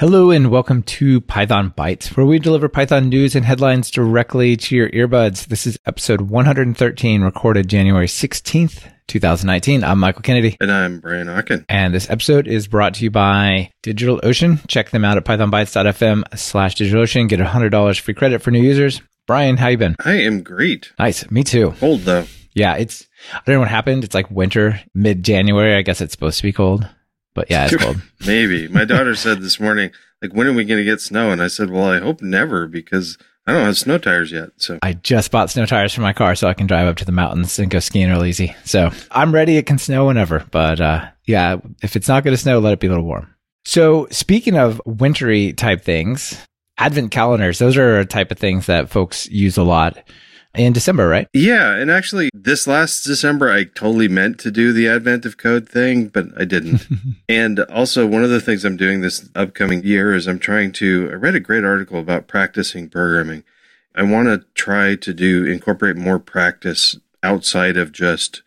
Hello and welcome to Python Bytes, where we deliver Python news and headlines directly to your earbuds. This is episode 113, recorded January 16th, 2019. I'm Michael Kennedy. And I'm Brian Okken. And this episode is brought to you by DigitalOcean. Check them out at pythonbytes.fm slash DigitalOcean. Get $100 free credit for new users. Brian, how you been? I am great. Nice. Me too. Cold though. Yeah, it's, I don't know what happened. It's like winter, mid January. I guess it's supposed to be cold. But yeah, it's cold. Maybe. My daughter said this morning, like, when are we going to get snow? And I said, well, I hope never because I don't have snow tires yet. So I just bought snow tires for my car so I can drive up to the mountains and go skiing real easy. So I'm ready. It can snow whenever. But uh, yeah, if it's not going to snow, let it be a little warm. So speaking of wintry type things, advent calendars, those are a type of things that folks use a lot in December, right? Yeah. And actually, this last December, I totally meant to do the Advent of Code thing, but I didn't. and also, one of the things I'm doing this upcoming year is I'm trying to, I read a great article about practicing programming. I want to try to do, incorporate more practice outside of just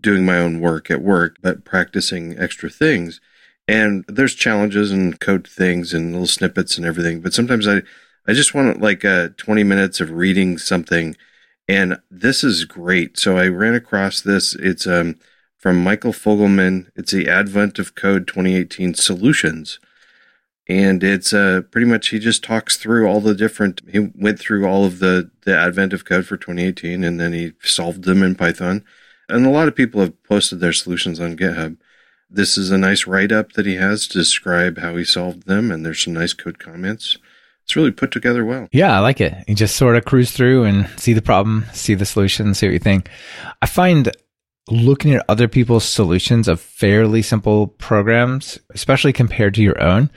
doing my own work at work, but practicing extra things. And there's challenges and code things and little snippets and everything. But sometimes I, I just want like uh, 20 minutes of reading something. And this is great. So I ran across this. It's um, from Michael Fogelman. It's the Advent of Code 2018 Solutions. And it's uh, pretty much, he just talks through all the different, he went through all of the, the Advent of Code for 2018 and then he solved them in Python. And a lot of people have posted their solutions on GitHub. This is a nice write up that he has to describe how he solved them. And there's some nice code comments it's really put together well. Yeah, I like it. You just sort of cruise through and see the problem, see the solution, see what you think. I find looking at other people's solutions of fairly simple programs, especially compared to your own,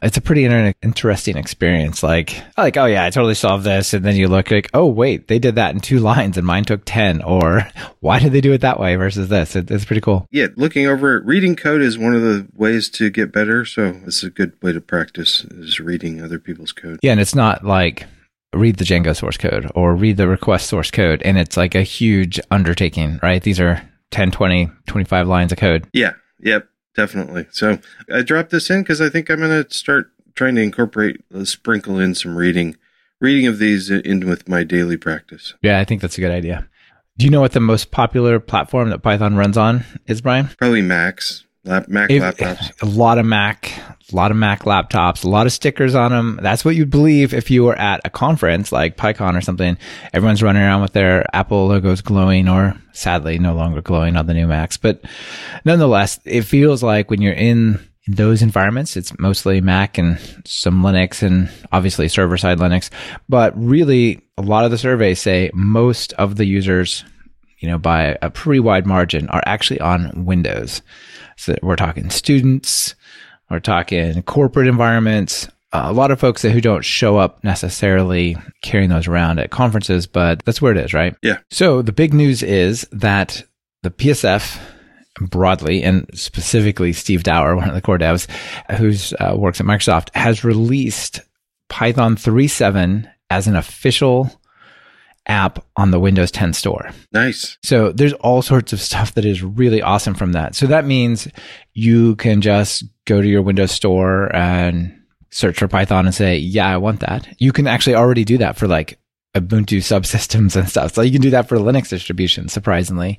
it's a pretty inter- interesting experience. Like, like, oh yeah, I totally solved this. And then you look like, oh wait, they did that in two lines and mine took 10. Or why did they do it that way versus this? It, it's pretty cool. Yeah. Looking over reading code is one of the ways to get better. So it's a good way to practice is reading other people's code. Yeah. And it's not like, read the Django source code or read the request source code. And it's like a huge undertaking, right? These are 10, 20, 25 lines of code. Yeah. Yep. Definitely. So I dropped this in because I think I'm going to start trying to incorporate, uh, sprinkle in some reading, reading of these in with my daily practice. Yeah, I think that's a good idea. Do you know what the most popular platform that Python runs on is, Brian? Probably Macs. Lap, Mac if, laptops. A lot of Mac, a lot of Mac laptops, a lot of stickers on them. That's what you'd believe if you were at a conference like PyCon or something. Everyone's running around with their Apple logos glowing or sadly no longer glowing on the new Macs. But nonetheless, it feels like when you're in those environments, it's mostly Mac and some Linux and obviously server side Linux. But really, a lot of the surveys say most of the users, you know, by a pretty wide margin are actually on Windows. So we're talking students, we're talking corporate environments, uh, a lot of folks that who don't show up necessarily carrying those around at conferences, but that's where it is, right? Yeah. So the big news is that the PSF broadly and specifically Steve Dower, one of the core devs who uh, works at Microsoft, has released Python 3.7 as an official app on the Windows 10 store. Nice. So there's all sorts of stuff that is really awesome from that. So that means you can just go to your Windows store and search for Python and say, yeah, I want that. You can actually already do that for like Ubuntu subsystems and stuff. So you can do that for Linux distributions, surprisingly,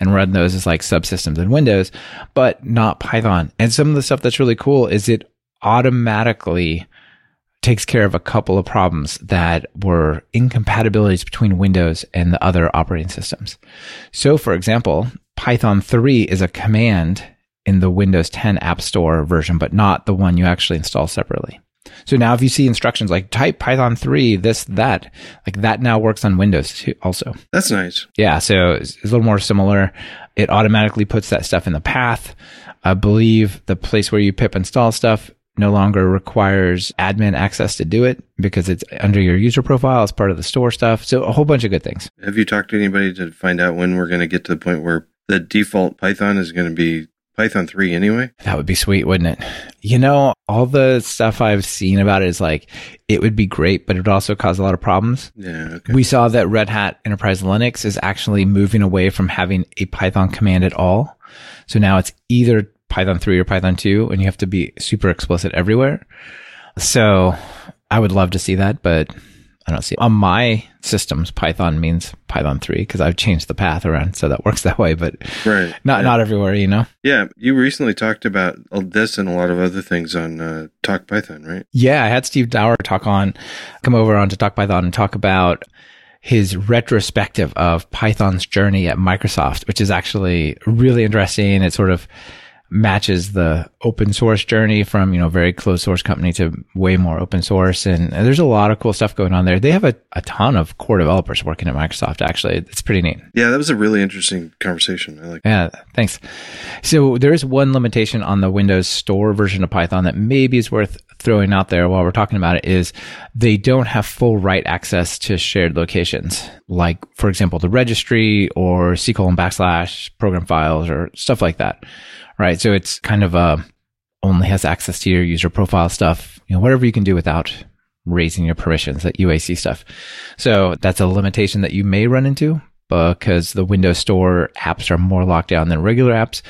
and run those as like subsystems in Windows, but not Python. And some of the stuff that's really cool is it automatically takes care of a couple of problems that were incompatibilities between Windows and the other operating systems. So, for example, Python 3 is a command in the Windows 10 App Store version, but not the one you actually install separately. So now if you see instructions like type Python 3, this, that, like that now works on Windows too, also. That's nice. Yeah. So it's a little more similar. It automatically puts that stuff in the path. I believe the place where you pip install stuff no longer requires admin access to do it because it's under your user profile as part of the store stuff. So a whole bunch of good things. Have you talked to anybody to find out when we're going to get to the point where the default Python is going to be Python 3 anyway? That would be sweet, wouldn't it? You know, all the stuff I've seen about it is like, it would be great, but it would also cause a lot of problems. Yeah. Okay. We saw that Red Hat Enterprise Linux is actually moving away from having a Python command at all. So now it's either Python 3 or Python 2 and you have to be super explicit everywhere. So I would love to see that, but I don't see it. on my systems. Python means Python 3 because I've changed the path around. So that works that way, but Right. not, yeah. not everywhere, you know? Yeah, you recently talked about this and a lot of other things on uh, Talk Python, right? Yeah, I had Steve Dower talk on, come over on to Talk Python and talk about his retrospective of Python's journey at Microsoft, which is actually really interesting. It sort of matches the open source journey from, you know, very closed source company to way more open source. And, and there's a lot of cool stuff going on there. They have a, a ton of core developers working at Microsoft, actually. It's pretty neat. Yeah, that was a really interesting conversation. I like. Yeah, thanks. So there is one limitation on the Windows Store version of Python that maybe is worth throwing out there while we're talking about it is they don't have full write access to shared locations, like for example the registry or C colon backslash program files or stuff like that. Right. So it's kind of uh only has access to your user profile stuff, you know, whatever you can do without raising your permissions, that UAC stuff. So that's a limitation that you may run into because the Windows Store apps are more locked down than regular apps.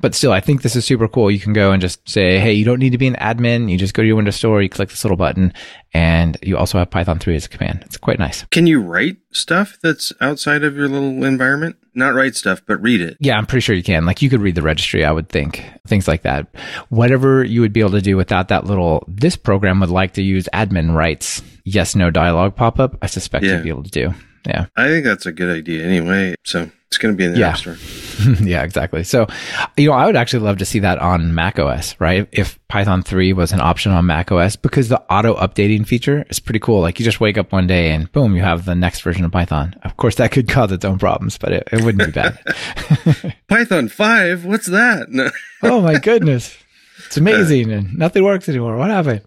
But still, I think this is super cool. You can go and just say, hey, you don't need to be an admin. You just go to your Windows Store, you click this little button, and you also have Python 3 as a command. It's quite nice. Can you write stuff that's outside of your little environment? Not write stuff, but read it. Yeah, I'm pretty sure you can. Like you could read the registry, I would think. Things like that. Whatever you would be able to do without that little, this program would like to use admin rights, yes, no dialogue pop up. I suspect Yeah. you'd be able to do. Yeah. I think that's a good idea anyway. So it's going to be in the Yeah. App Store. yeah, exactly. So, you know, I would actually love to see that on Mac OS, right? If Python 3 was an option on Mac OS, because the auto updating feature is pretty cool. Like you just wake up one day and boom, you have the next version of Python. Of course, that could cause its own problems, but it, it wouldn't be bad. Python 5? What's that? No. oh my goodness. It's uh, amazing and nothing works anymore. What happened?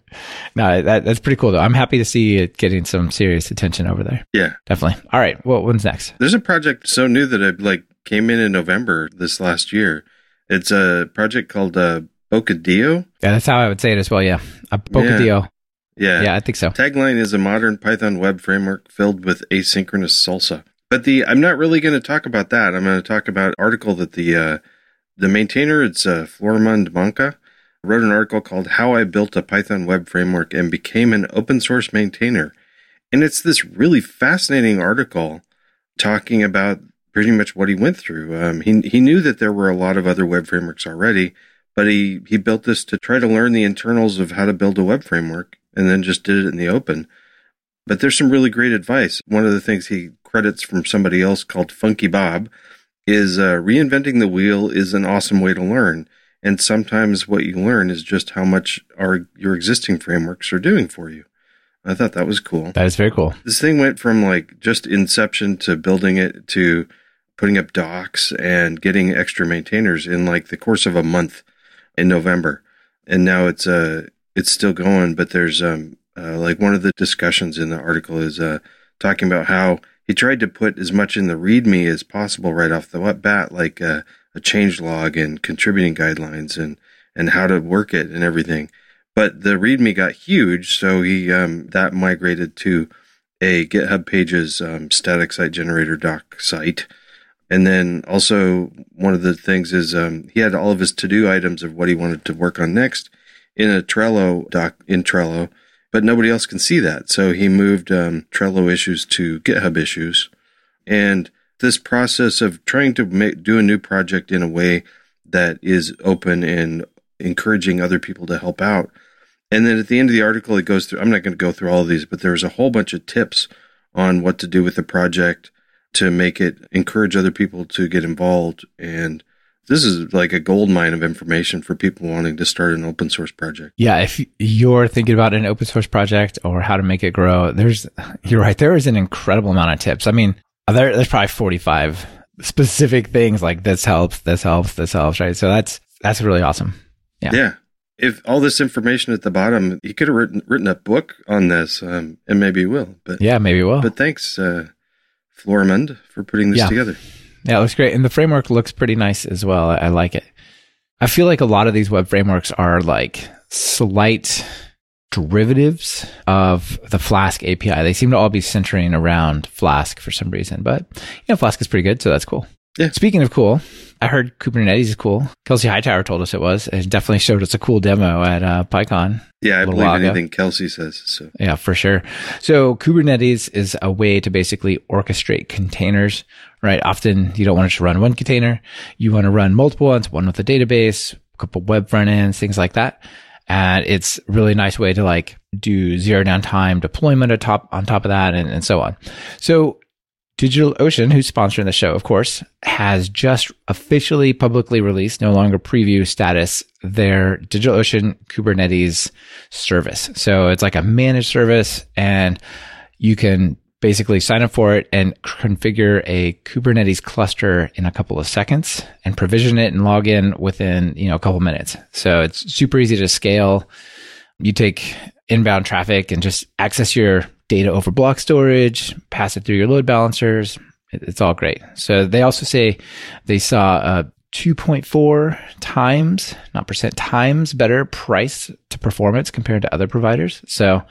No, that, that's pretty cool though. I'm happy to see it getting some serious attention over there. Yeah. Definitely. All right. Well, when's next? There's a project so new that it like came in in November this last year. It's a project called uh, Bocadillo. Yeah, that's how I would say it as well. Yeah. A Bocadillo. Yeah. Yeah, I think so. Tagline is a modern Python web framework filled with asynchronous salsa. But the I'm not really going to talk about that. I'm going to talk about an article that the uh, the maintainer, it's uh, Florimond Manca, wrote an article called "How I Built a Python Web Framework and Became an Open Source Maintainer," and it's this really fascinating article talking about pretty much what he went through. Um, he he knew that there were a lot of other web frameworks already, but he he built this to try to learn the internals of how to build a web framework, and then just did it in the open. But there's some really great advice. One of the things he credits from somebody else called Funky Bob is uh, reinventing the wheel is an awesome way to learn. And sometimes what you learn is just how much our your existing frameworks are doing for you. I thought that was cool. That is very cool. This thing went from like just inception to building it to putting up docs and getting extra maintainers in like the course of a month in November. And now it's uh it's still going, but there's um uh, like one of the discussions in the article is uh talking about how he tried to put as much in the README as possible right off the bat, like uh, a change log and contributing guidelines and and how to work it and everything. But the README got huge, so he um, that migrated to a GitHub Pages um, static site generator doc site. And then also one of the things is um, he had all of his to do items of what he wanted to work on next in a Trello doc in Trello, but nobody else can see that. So he moved um, Trello issues to GitHub issues, and this process of trying to make, do a new project in a way that is open and encouraging other people to help out. And then at the end of the article, it goes through. I'm not going to go through all of these, but there's a whole bunch of tips on what to do with the project to make it encourage other people to get involved. And this is like a gold mine of information for people wanting to start an open source project. Yeah, if you're thinking about an open source project or how to make it grow, there's you're right. There is an incredible amount of tips. I mean, there, there's probably 45 specific things like this helps, this helps, this helps, right? So that's that's really awesome. Yeah. Yeah. If all this information at the bottom, he could have written written a book on this, um, and maybe he will. But Yeah, maybe it will. but thanks, uh, Florimond, for putting this Yeah. together. Yeah, it looks great. And the framework looks pretty nice as well. I, I like it. I feel like a lot of these web frameworks are like slight derivatives of the Flask API. They seem to all be centering around Flask for some reason, but you know, Flask is pretty good, so that's cool. Yeah. Speaking of cool, I heard Kubernetes is cool. Kelsey Hightower told us it was. It definitely showed us a cool demo at uh, PyCon. Yeah, I believe while ago. anything Kelsey says. So Yeah, for sure. So Kubernetes is a way to basically orchestrate containers, right? Often you don't want to just run one container. You want to run multiple ones, one with a database, a couple web front ends, things like that. And it's a really nice way to like do zero downtime deployment on top, on top of that and, and so on. So DigitalOcean, who's sponsoring the show, of course, has just officially publicly released, no longer preview status, their DigitalOcean Kubernetes service. So it's like a managed service and you can basically sign up for it and configure a Kubernetes cluster in a couple of seconds and provision it and log in within, you know, a couple minutes. So it's super easy to scale. You take inbound traffic and just access your data over block storage, pass it through your load balancers. It's all great. So they also say they saw uh, a 2.4 times, not percent, times better price to performance compared to other providers. So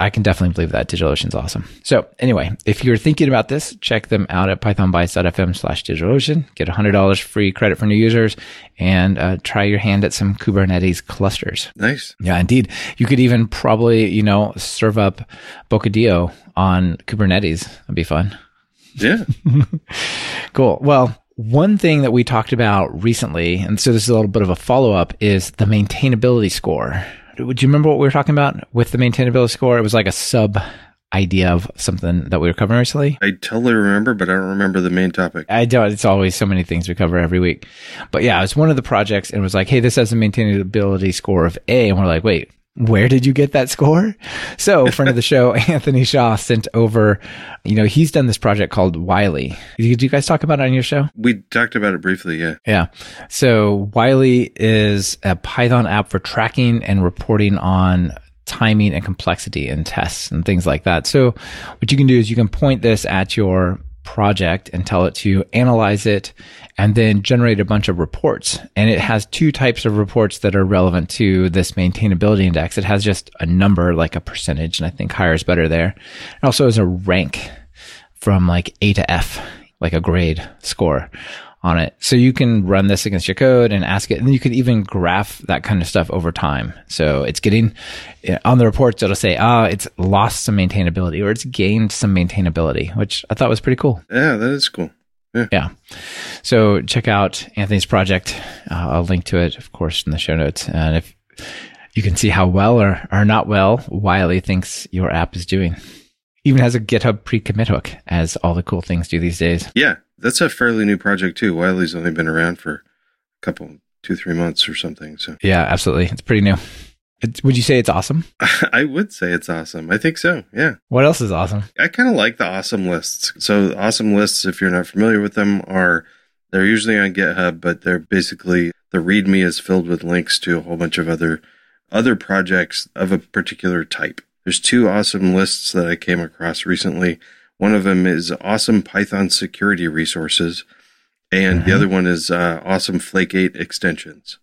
I can definitely believe that DigitalOcean's awesome. So anyway, if you're thinking about this, check them out at pythonbytes.fm slash DigitalOcean. Get $100 free credit for new users and uh, try your hand at some Kubernetes clusters. nice. Yeah, indeed. You could even probably, you know, serve up Bocadillo on Kubernetes. That'd be fun. Yeah. Cool. Well, one thing that we talked about recently, and so this is a little bit of a follow up, is the maintainability score. Would you remember what we were talking about with the maintainability score? It was like a sub idea of something that we were covering recently. I totally remember, but I don't remember the main topic. I don't, it's always so many things we cover every week. But yeah, it was one of the projects and it was like, hey, this has a maintainability score of A. And we're like, wait, where did you get that score? So, friend of the show, Anthony Shaw sent over, you know, he's done this project called Wily. Did you guys talk about it on your show? We talked about it briefly. Yeah. Yeah. So Wily is a Python app for tracking and reporting on timing and complexity in tests and things like that. So what you can do is you can point this at your project and tell it to analyze it and then generate a bunch of reports. And it has two types of reports that are relevant to this maintainability index. It has just a number like a percentage and I think higher is better there. It also has a rank from like A to F, like a grade score on it. So you can run this against your code and ask it. And you could even graph that kind of stuff over time. So it's getting on the reports, it'll say, ah, it's lost some maintainability or it's gained some maintainability, which I thought was pretty cool. Yeah, that is cool. Yeah. So check out Anthony's project. Uh, I'll link to it, of course, in the show notes. And if you can see how well or, or not well Wily thinks your app is doing. Even has a GitHub pre-commit hook, as all the cool things do these days. Yeah, that's a fairly new project too. Wily's only been around for a couple, two, three months or something. So Yeah, absolutely. It's pretty new. Would you say it's awesome? I would say it's awesome. I think so. Yeah. What else is awesome? I kind of like the awesome lists. So awesome lists, if you're not familiar with them, are they're usually on GitHub, but they're basically the README is filled with links to a whole bunch of other other projects of a particular type. There's two awesome lists that I came across recently. One of them is awesome Python security resources, and the Mhm. other one is uh, awesome Flake 8 extensions.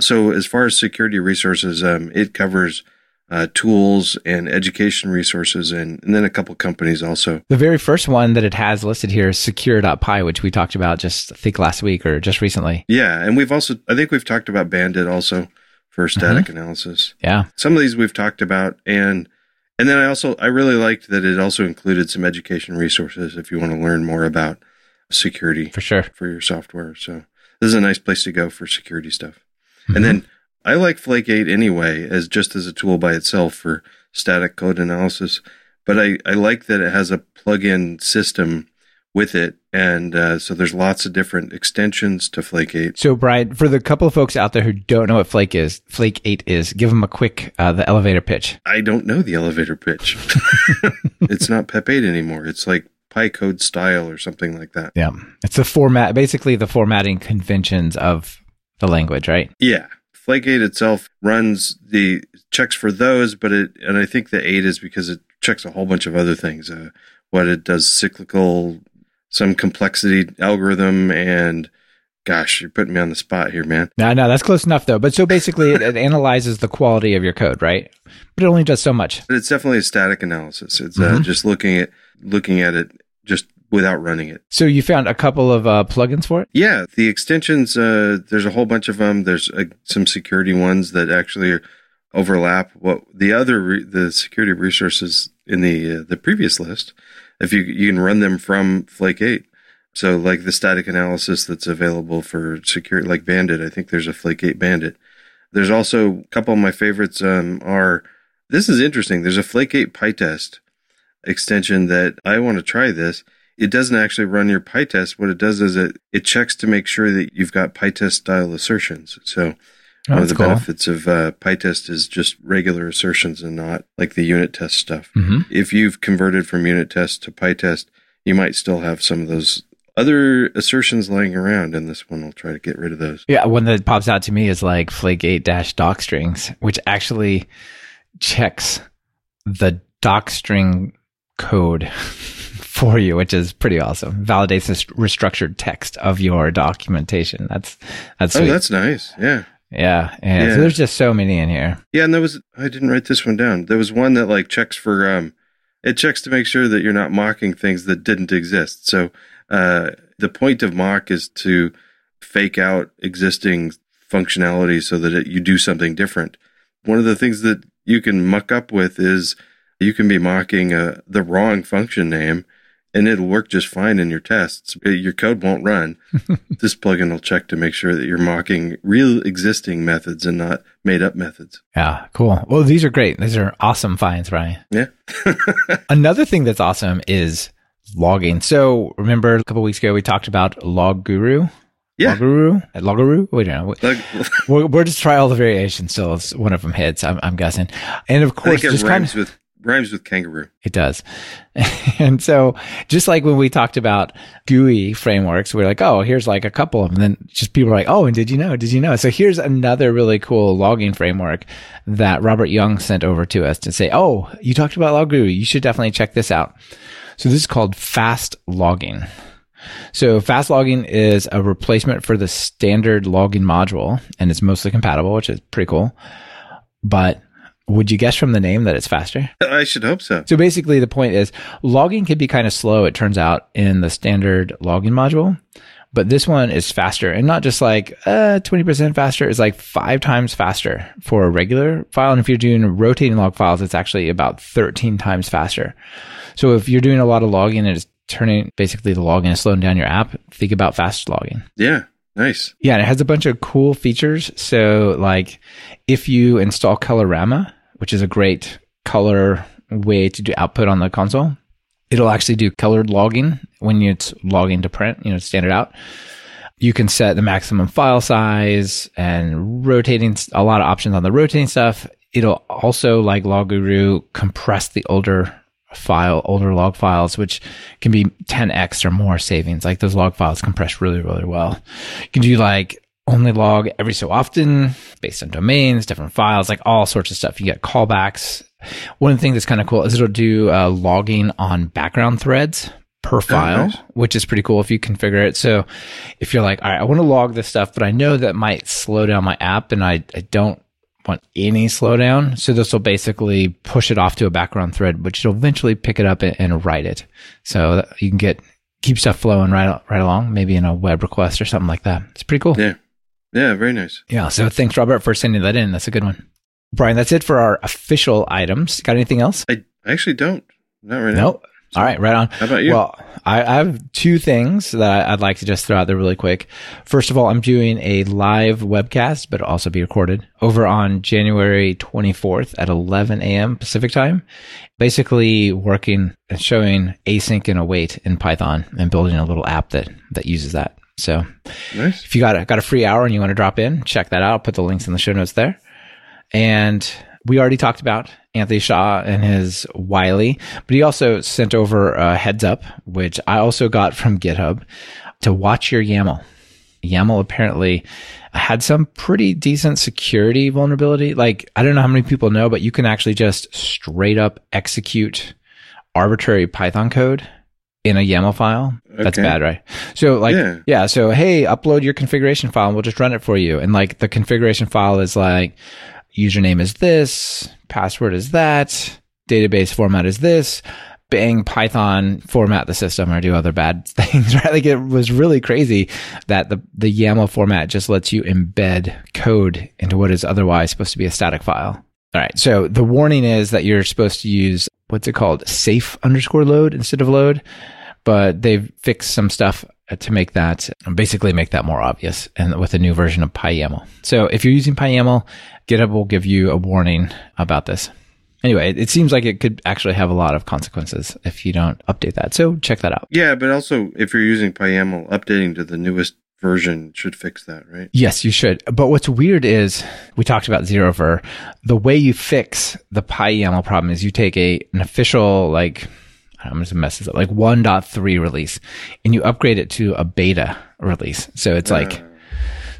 So as far as security resources, um, it covers uh, tools and education resources, and, and then a couple companies also. The very first one that it has listed here is secure.py, which we talked about just, I think, last week or just recently. Yeah, and we've also I think we've talked about Bandit also for static analysis. Yeah. Some of these we've talked about, and and then I also I really liked that it also included some education resources if you want to learn more about security For sure. for your software. So this is a nice place to go for security stuff. Mhm. And then I like Flake 8 anyway, as just as a tool by itself for static code analysis. But I, I like that it has a plug-in system with it. And uh, so there's lots of different extensions to Flake 8. So, Brian, for the couple of folks out there who don't know what Flake is, Flake 8 is, give them a quick, uh, the elevator pitch. I don't know the elevator pitch. it's not Pep 8 anymore. It's like PyCode style or something like that. Yeah. It's the format, basically the formatting conventions of the language, right? Yeah. Flake 8 itself runs the checks for those, but it, and I think the 8 is because it checks a whole bunch of other things. Uh, what it does cyclical, some complexity algorithm, and gosh, you're putting me on the spot here, man. No, no, that's close enough though. But so basically it, it analyzes the quality of your code, right? But it only does so much. But it's definitely a static analysis. It's uh, Mhm. just looking at looking at it just without running it. So you found a couple of uh, plugins for it? Yeah, the extensions. Uh, there's a whole bunch of them. There's uh, some security ones that actually overlap. What the other re- the security resources in the uh, the previous list, if you you can run them from Flake Eight. So like the static analysis that's available for security, like Bandit. I think there's a Flake Eight Bandit. There's also a couple of my favorites um, are. This is interesting. There's a Flake 8 PyTest extension that I want to try this it doesn't actually run your PyTest. What it does is it, it checks to make sure that you've got PyTest style assertions. So Oh, one of the cool. benefits of uh, PyTest is just regular assertions and not like the unit test stuff. hmm If you've converted from unit test to PyTest, you might still have some of those other assertions lying around, and this one will try to get rid of those. Yeah, one that pops out to me is like flake8 dash doc strings, which actually checks the doc string code for you, which is pretty awesome. Validates the restructured text of your documentation. That's that's Oh, that's nice. Yeah. Yeah, yeah. Yeah. So there's just so many in here. Yeah, and there was I didn't write this one down. There was one that like checks for um it checks to make sure that you're not mocking things that didn't exist. So uh the point of mock is to fake out existing functionality so that it, you do something different. One of the things that you can muck up with is you can be mocking uh, the wrong function name and it'll work just fine in your tests. Uh, Your code won't run. this plugin will check to make sure that you're mocking real existing methods and not made up methods. Yeah, cool. Well, these are great. These are awesome finds, Ryan. Yeah. Another thing that's awesome is logging. So remember a couple weeks ago we talked about Log Guru. Yeah. Loguru? Loguru? Wait, no. Like, we're, we'll just try all the variations it's- one of them hits. I'm, I'm guessing, and of course, just kind of with rhymes with kangaroo. it does. and so, just like when we talked about GUI frameworks, we're like, oh, here's like a couple of them. And then just people are like, oh, and did you know? Did you know? So here's another really cool logging framework that Robert Young sent over to us to say, oh, you talked about log GUI. You should definitely check this out. So this is called fast logging. So fast logging is a replacement for the standard logging module and it's mostly compatible, which is pretty cool. But would you guess from the name that it's faster? I should hope so. So basically the point is logging can be kind of slow, it turns out, in the standard logging module. But this one is faster and not just like uh, 20% faster. It's like five times faster for a regular file. And if you're doing rotating log files, it's actually about 13 times faster. So if you're doing a lot of logging and it's turning basically the logging is slowing down your app, think about fast logging. Yeah, nice. Yeah, it has a bunch of cool features. So, like, if you install Colorama, which is a great color way to do output on the console, it'll actually do colored logging when it's logging to print, you know, standard out. You can set the maximum file size and rotating a lot of options on the rotating stuff. It'll also, like LogGuru, compress the older file, older log files, which can be 10x or more savings. Like those log files compress really, really well. You can do like only log every so often based on domains, different files, like all sorts of stuff. You get callbacks. One of the things that's kind of cool is it'll do uh, logging on background threads per file, nice. which is pretty cool if you configure it. So if you're like, all right, I want to log this stuff, but I know that might slow down my app and I, I don't want any slowdown. So this will basically push it off to a background thread, which will eventually pick it up and, and write it. So that you can get keep stuff flowing right right along, maybe in a web request or something like that. It's pretty cool. Yeah. Yeah, very nice. Yeah. So thanks, Robert, for sending that in. That's a good one. Brian, that's it for our official items. Got anything else? I actually don't. Not right now. No. All right, right on. How about you? Well, I, I have two things that I- I'd like to just throw out there really quick. First of all, I'm doing a live webcast, but it'll also be recorded over on January 24th at 11 a.m. Pacific time. Basically working and showing async and await in Python and building a little app that, that uses that. So nice. if you got a, got a free hour and you want to drop in, check that out. I'll put the links in the show notes there. And we already talked about Anthony Shaw and his Wily, but he also sent over a heads up, which I also got from GitHub to watch your YAML. YAML apparently had some pretty decent security vulnerability. Like, I don't know how many people know, but you can actually just straight up execute arbitrary Python code in a YAML file. That's bad, right? So like, Yeah. yeah. So, hey, upload your configuration file and we'll just run it for you. And like the configuration file is like, username is this, password is that, database format is this. bang Python format the system or do other bad things, right? Like it was really crazy that the, the YAML format just lets you embed code into what is otherwise supposed to be a static file. All right. So the warning is that you're supposed to use what's it called? Safe underscore load instead of load. But they've fixed some stuff uh, to make that basically make that more obvious and with a new version of PyYAML. So if you're using PyYAML, GitHub will give you a warning about this. Anyway, it seems like it could actually have a lot of consequences if you don't update that. So check that out. Yeah, but also if you're using PyYAML, updating to the newest version should fix that, right? Yes, you should. But what's weird is we talked about ZeroVer. The way you fix the PyYAML problem is you take a an official like I'm just mess this up like 1.3 release and you upgrade it to a beta release. So it's like uh.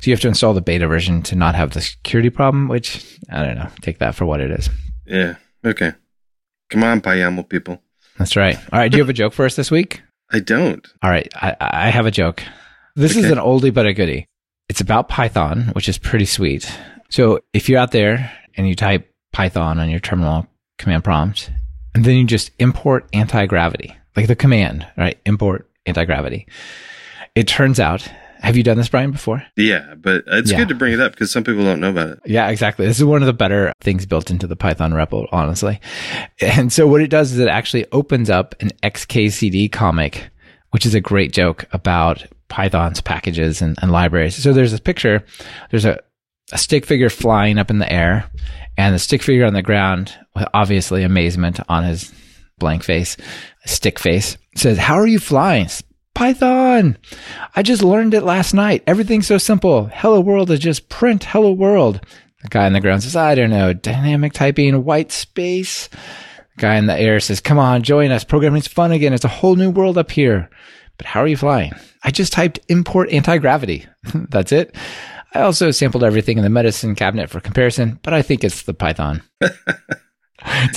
So you have to install the beta version to not have the security problem, which I don't know. Take that for what it is. Yeah. Okay. Come on, PyYAML people. That's right. All right. Do you have a joke for us this week? I don't. All right. I, I have a joke. This okay. is an oldie but a goodie. It's about Python, which is pretty sweet. So if you're out there and you type Python on your terminal command prompt, and then you just import anti gravity, like the command, right? Import anti gravity. It turns out have you done this, Brian, before? Yeah, but it's yeah. good to bring it up because some people don't know about it. Yeah, exactly. This is one of the better things built into the Python repo, honestly. And so what it does is it actually opens up an XKCD comic, which is a great joke about Python's packages and, and libraries. So there's a picture, there's a, a stick figure flying up in the air, and the stick figure on the ground, with obviously amazement on his blank face, stick face, says, How are you flying? Python. I just learned it last night. Everything's so simple. Hello world is just print hello world. The guy in the ground says, I don't know, dynamic typing, white space. The guy in the air says, come on, join us. Programming's fun again. It's a whole new world up here. But how are you flying? I just typed import anti-gravity. That's it. I also sampled everything in the medicine cabinet for comparison, but I think it's the Python. it's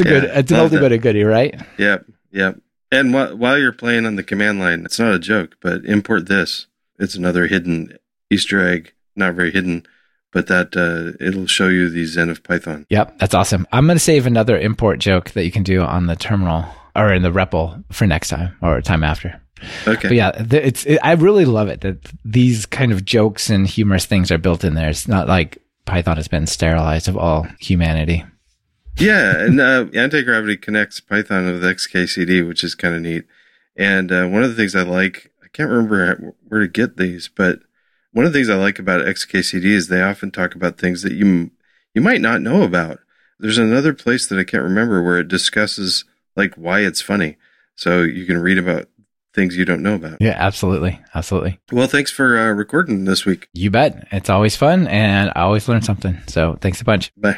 a yeah, good, it's an a goodie, right? Yep. Yep. And wh- while you're playing on the command line, it's not a joke, but import this. It's another hidden Easter egg, not very hidden, but that uh, it'll show you the Zen of Python. Yep, that's awesome. I'm going to save another import joke that you can do on the terminal or in the REPL for next time or time after. Okay. But yeah, it's it, I really love it that these kind of jokes and humorous things are built in there. It's not like Python has been sterilized of all humanity. Yeah, and uh, anti gravity connects Python with XKCD, which is kind of neat. And uh, one of the things I like, I can't remember where to get these, but one of the things I like about XKCD is they often talk about things that you you might not know about. There's another place that I can't remember where it discusses like why it's funny, so you can read about things you don't know about. Yeah, absolutely, absolutely. Well, thanks for uh, recording this week. You bet. It's always fun, and I always learn something. So thanks a bunch. Bye.